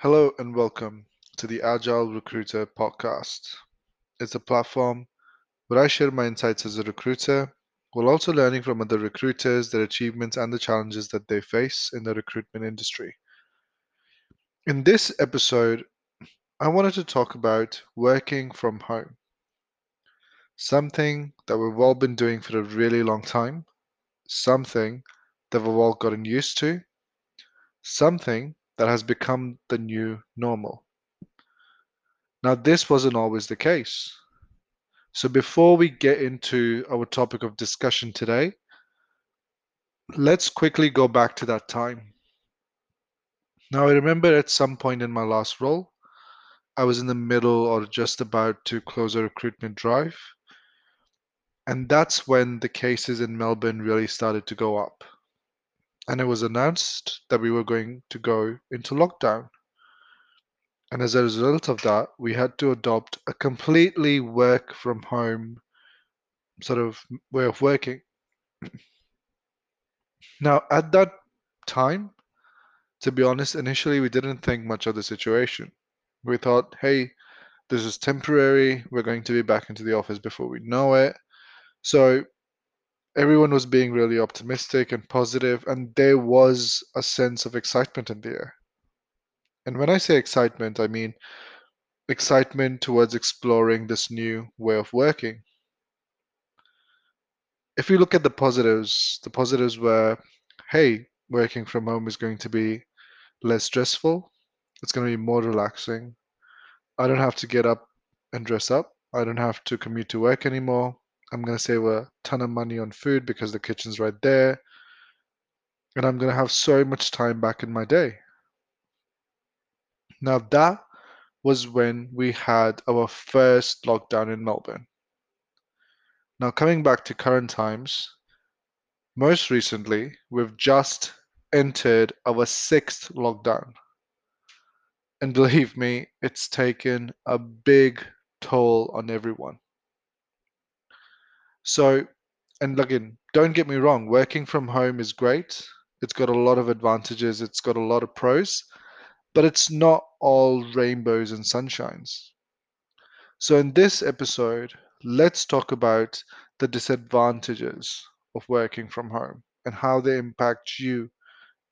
Hello and welcome to the Agile Recruiter podcast. It's a platform where I share my insights as a recruiter while also learning from other recruiters, their achievements, and the challenges that they face in the recruitment industry. In this episode, I wanted to talk about working from home, something that we've all been doing for a really long time, something that we've all gotten used to, something that has become the new normal. Now, this wasn't always the case. So, before we get into our topic of discussion today, let's quickly go back to that time. Now, I remember at some point in my last role, I was in the middle or just about to close a recruitment drive. And that's when the cases in Melbourne really started to go up and it was announced that we were going to go into lockdown. And as a result of that, we had to adopt a completely work from home sort of way of working. Now, at that time, to be honest, initially we didn't think much of the situation. We thought, hey, this is temporary. We're going to be back into the office before we know it. So everyone was being really optimistic and positive, and there was a sense of excitement in the air. And when I say excitement, I mean excitement towards exploring this new way of working. If you look at the positives, the positives were hey, working from home is going to be less stressful, it's going to be more relaxing. I don't have to get up and dress up, I don't have to commute to work anymore. I'm going to save a ton of money on food because the kitchen's right there. And I'm going to have so much time back in my day. Now, that was when we had our first lockdown in Melbourne. Now, coming back to current times, most recently, we've just entered our sixth lockdown. And believe me, it's taken a big toll on everyone. So, and again, don't get me wrong, working from home is great. It's got a lot of advantages, it's got a lot of pros, but it's not all rainbows and sunshines. So, in this episode, let's talk about the disadvantages of working from home and how they impact you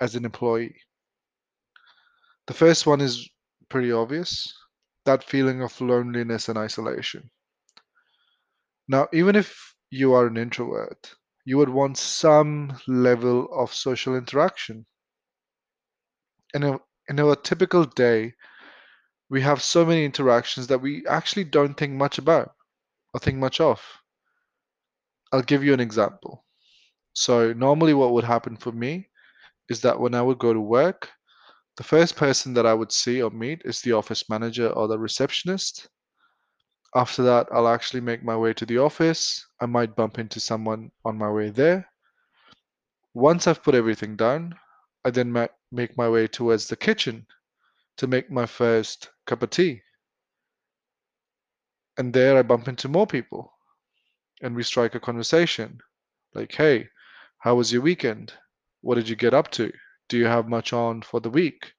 as an employee. The first one is pretty obvious that feeling of loneliness and isolation. Now, even if you are an introvert, you would want some level of social interaction. In a, in a typical day, we have so many interactions that we actually don't think much about or think much of. I'll give you an example. So, normally, what would happen for me is that when I would go to work, the first person that I would see or meet is the office manager or the receptionist. After that, I'll actually make my way to the office. I might bump into someone on my way there. Once I've put everything down, I then make my way towards the kitchen to make my first cup of tea. And there I bump into more people and we strike a conversation like, hey, how was your weekend? What did you get up to? Do you have much on for the week?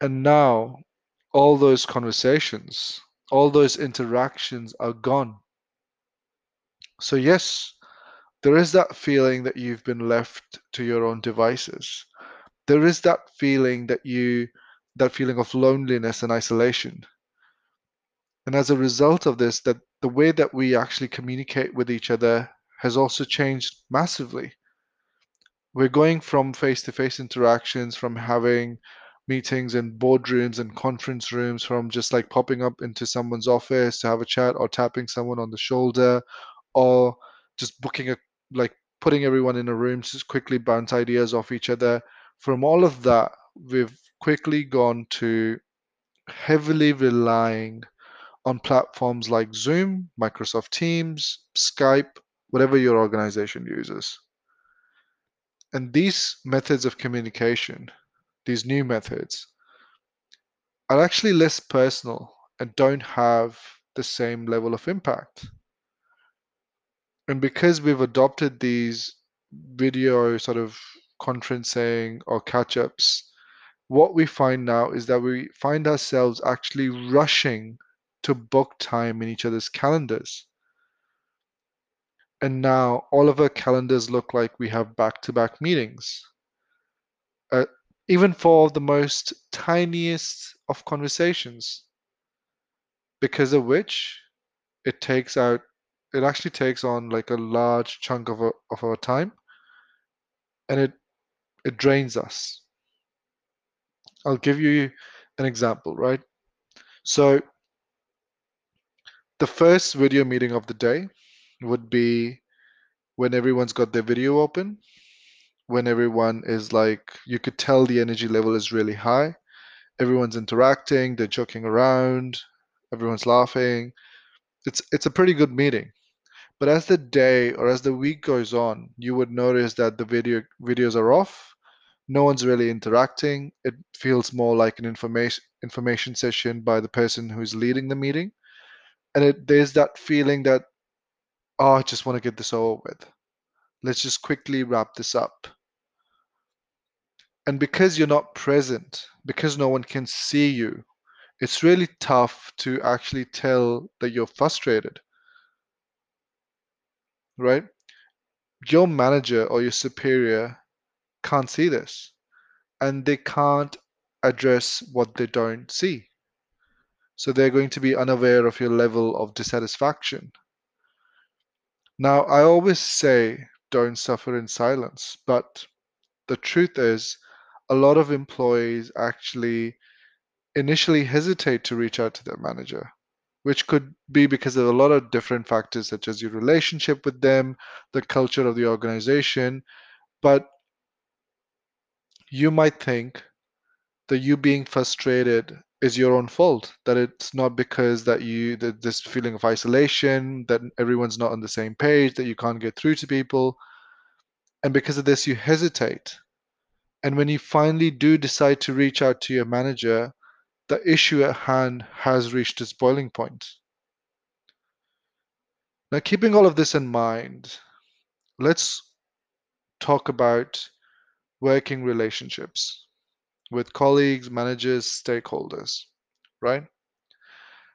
And now all those conversations all those interactions are gone. So, yes, there is that feeling that you've been left to your own devices. There is that feeling that you, that feeling of loneliness and isolation. And as a result of this, that the way that we actually communicate with each other has also changed massively. We're going from face to face interactions, from having meetings and boardrooms and conference rooms from just like popping up into someone's office to have a chat or tapping someone on the shoulder or just booking a like putting everyone in a room to just quickly bounce ideas off each other. From all of that we've quickly gone to heavily relying on platforms like zoom microsoft teams skype whatever your organization uses. And these methods of communication these new methods are actually less personal and don't have the same level of impact. And because we've adopted these video sort of conferencing or catch ups what we find now is that we find ourselves actually rushing to book time in each other's calendars. And now all of our calendars look like we have back to back meetings. Uh, even for the most tiniest of conversations, because of which it takes out, it actually takes on like a large chunk of our, of our time and it, it drains us. I'll give you an example, right? So the first video meeting of the day would be when everyone's got their video open, when everyone is like, you could tell the energy level is really high. Everyone's interacting, they're joking around, everyone's laughing. It's it's a pretty good meeting. But as the day or as the week goes on, you would notice that the video videos are off. No one's really interacting. It feels more like an information information session by the person who's leading the meeting. And it, there's that feeling that, oh, I just want to get this over with. Let's just quickly wrap this up. And because you're not present, because no one can see you, it's really tough to actually tell that you're frustrated. Right? Your manager or your superior can't see this and they can't address what they don't see. So they're going to be unaware of your level of dissatisfaction. Now, I always say don't suffer in silence, but the truth is, a lot of employees actually initially hesitate to reach out to their manager, which could be because of a lot of different factors, such as your relationship with them, the culture of the organization. But you might think that you being frustrated is your own fault that it's not because that you that this feeling of isolation that everyone's not on the same page that you can't get through to people and because of this you hesitate and when you finally do decide to reach out to your manager the issue at hand has reached its boiling point now keeping all of this in mind let's talk about working relationships with colleagues, managers, stakeholders, right?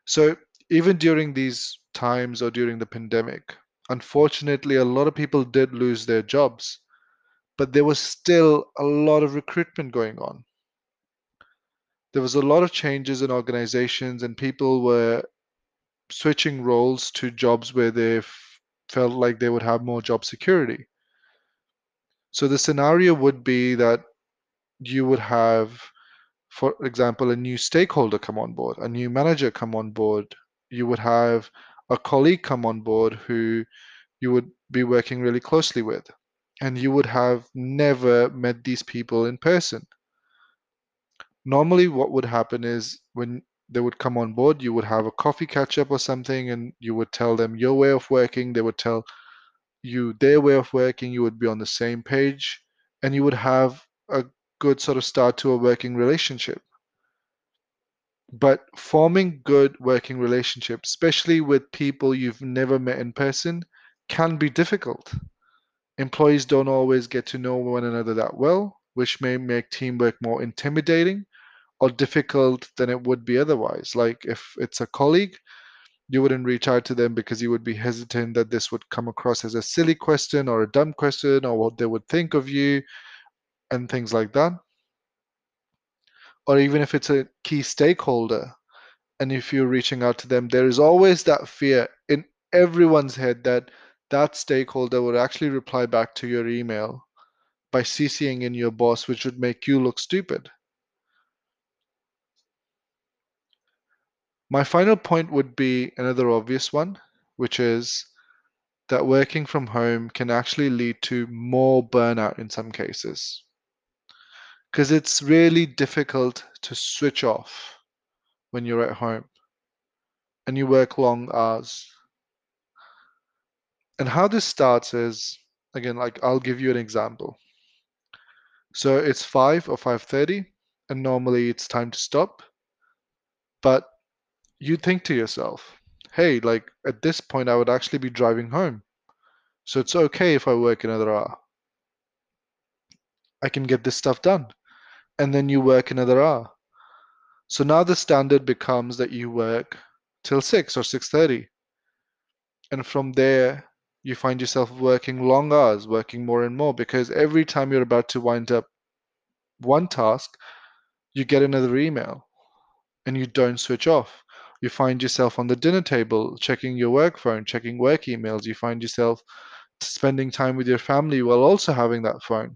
So even during these times or during the pandemic, unfortunately, a lot of people did lose their jobs, but there was still a lot of recruitment going on. There was a lot of changes in organizations, and people were switching roles to jobs where they felt like they would have more job security. So the scenario would be that you would have, for example, a new stakeholder come on board, a new manager come on board. You would have a colleague come on board who you would be working really closely with. And you would have never met these people in person. Normally, what would happen is when they would come on board, you would have a coffee catch up or something, and you would tell them your way of working. They would tell you their way of working. You would be on the same page, and you would have a good sort of start to a working relationship. But forming good working relationships, especially with people you've never met in person, can be difficult. Employees don't always get to know one another that well, which may make teamwork more intimidating or difficult than it would be otherwise. Like if it's a colleague, you wouldn't reach out to them because you would be hesitant that this would come across as a silly question or a dumb question or what they would think of you and things like that. Or even if it's a key stakeholder and if you're reaching out to them, there is always that fear in everyone's head that that stakeholder would actually reply back to your email by CCing in your boss, which would make you look stupid. My final point would be another obvious one, which is that working from home can actually lead to more burnout in some cases because it's really difficult to switch off when you're at home and you work long hours. And how this starts is again like I'll give you an example. So it's 5 or 5:30 and normally it's time to stop. But you think to yourself, "Hey, like at this point I would actually be driving home. So it's okay if I work another hour. I can get this stuff done." and then you work another hour. So now the standard becomes that you work till 6 or 6:30. And from there you find yourself working long hours, working more and more because every time you're about to wind up one task, you get another email and you don't switch off. You find yourself on the dinner table checking your work phone, checking work emails. You find yourself spending time with your family while also having that phone.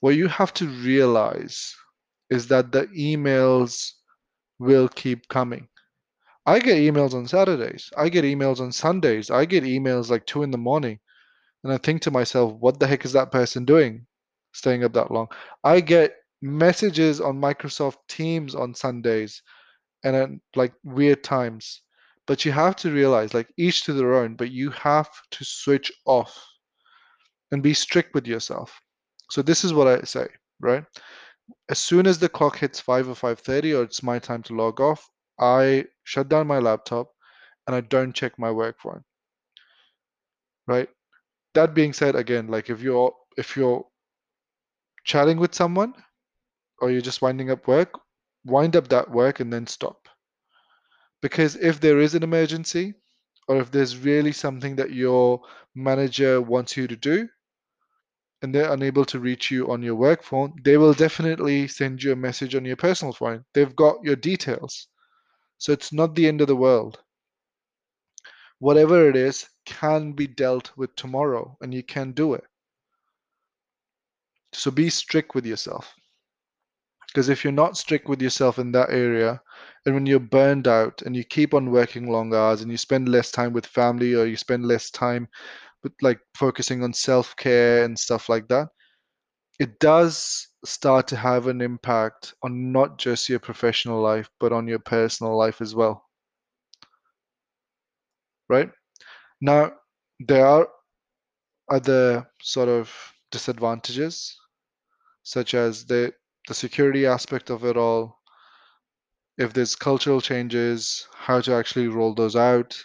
What you have to realize is that the emails will keep coming. I get emails on Saturdays. I get emails on Sundays. I get emails like two in the morning. And I think to myself, what the heck is that person doing staying up that long? I get messages on Microsoft Teams on Sundays and at like weird times. But you have to realize, like each to their own, but you have to switch off and be strict with yourself. So this is what I say, right? As soon as the clock hits 5 or 5:30 or it's my time to log off, I shut down my laptop and I don't check my work phone. Right? That being said, again, like if you're if you're chatting with someone or you're just winding up work, wind up that work and then stop. Because if there is an emergency or if there's really something that your manager wants you to do and they're unable to reach you on your work phone, they will definitely send you a message on your personal phone. They've got your details. So it's not the end of the world. Whatever it is can be dealt with tomorrow and you can do it. So be strict with yourself. Because if you're not strict with yourself in that area, and when you're burned out and you keep on working long hours and you spend less time with family or you spend less time with like focusing on self care and stuff like that, it does start to have an impact on not just your professional life, but on your personal life as well. Right? Now, there are other sort of disadvantages, such as the the security aspect of it all, if there's cultural changes, how to actually roll those out.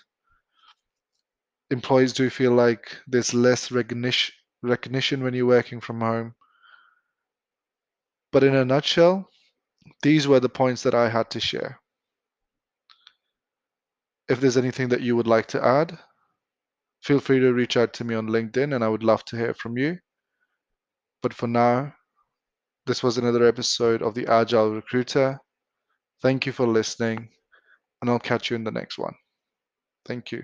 Employees do feel like there's less recognition recognition when you're working from home. But in a nutshell, these were the points that I had to share. If there's anything that you would like to add, feel free to reach out to me on LinkedIn and I would love to hear from you. But for now, this was another episode of the Agile Recruiter. Thank you for listening, and I'll catch you in the next one. Thank you.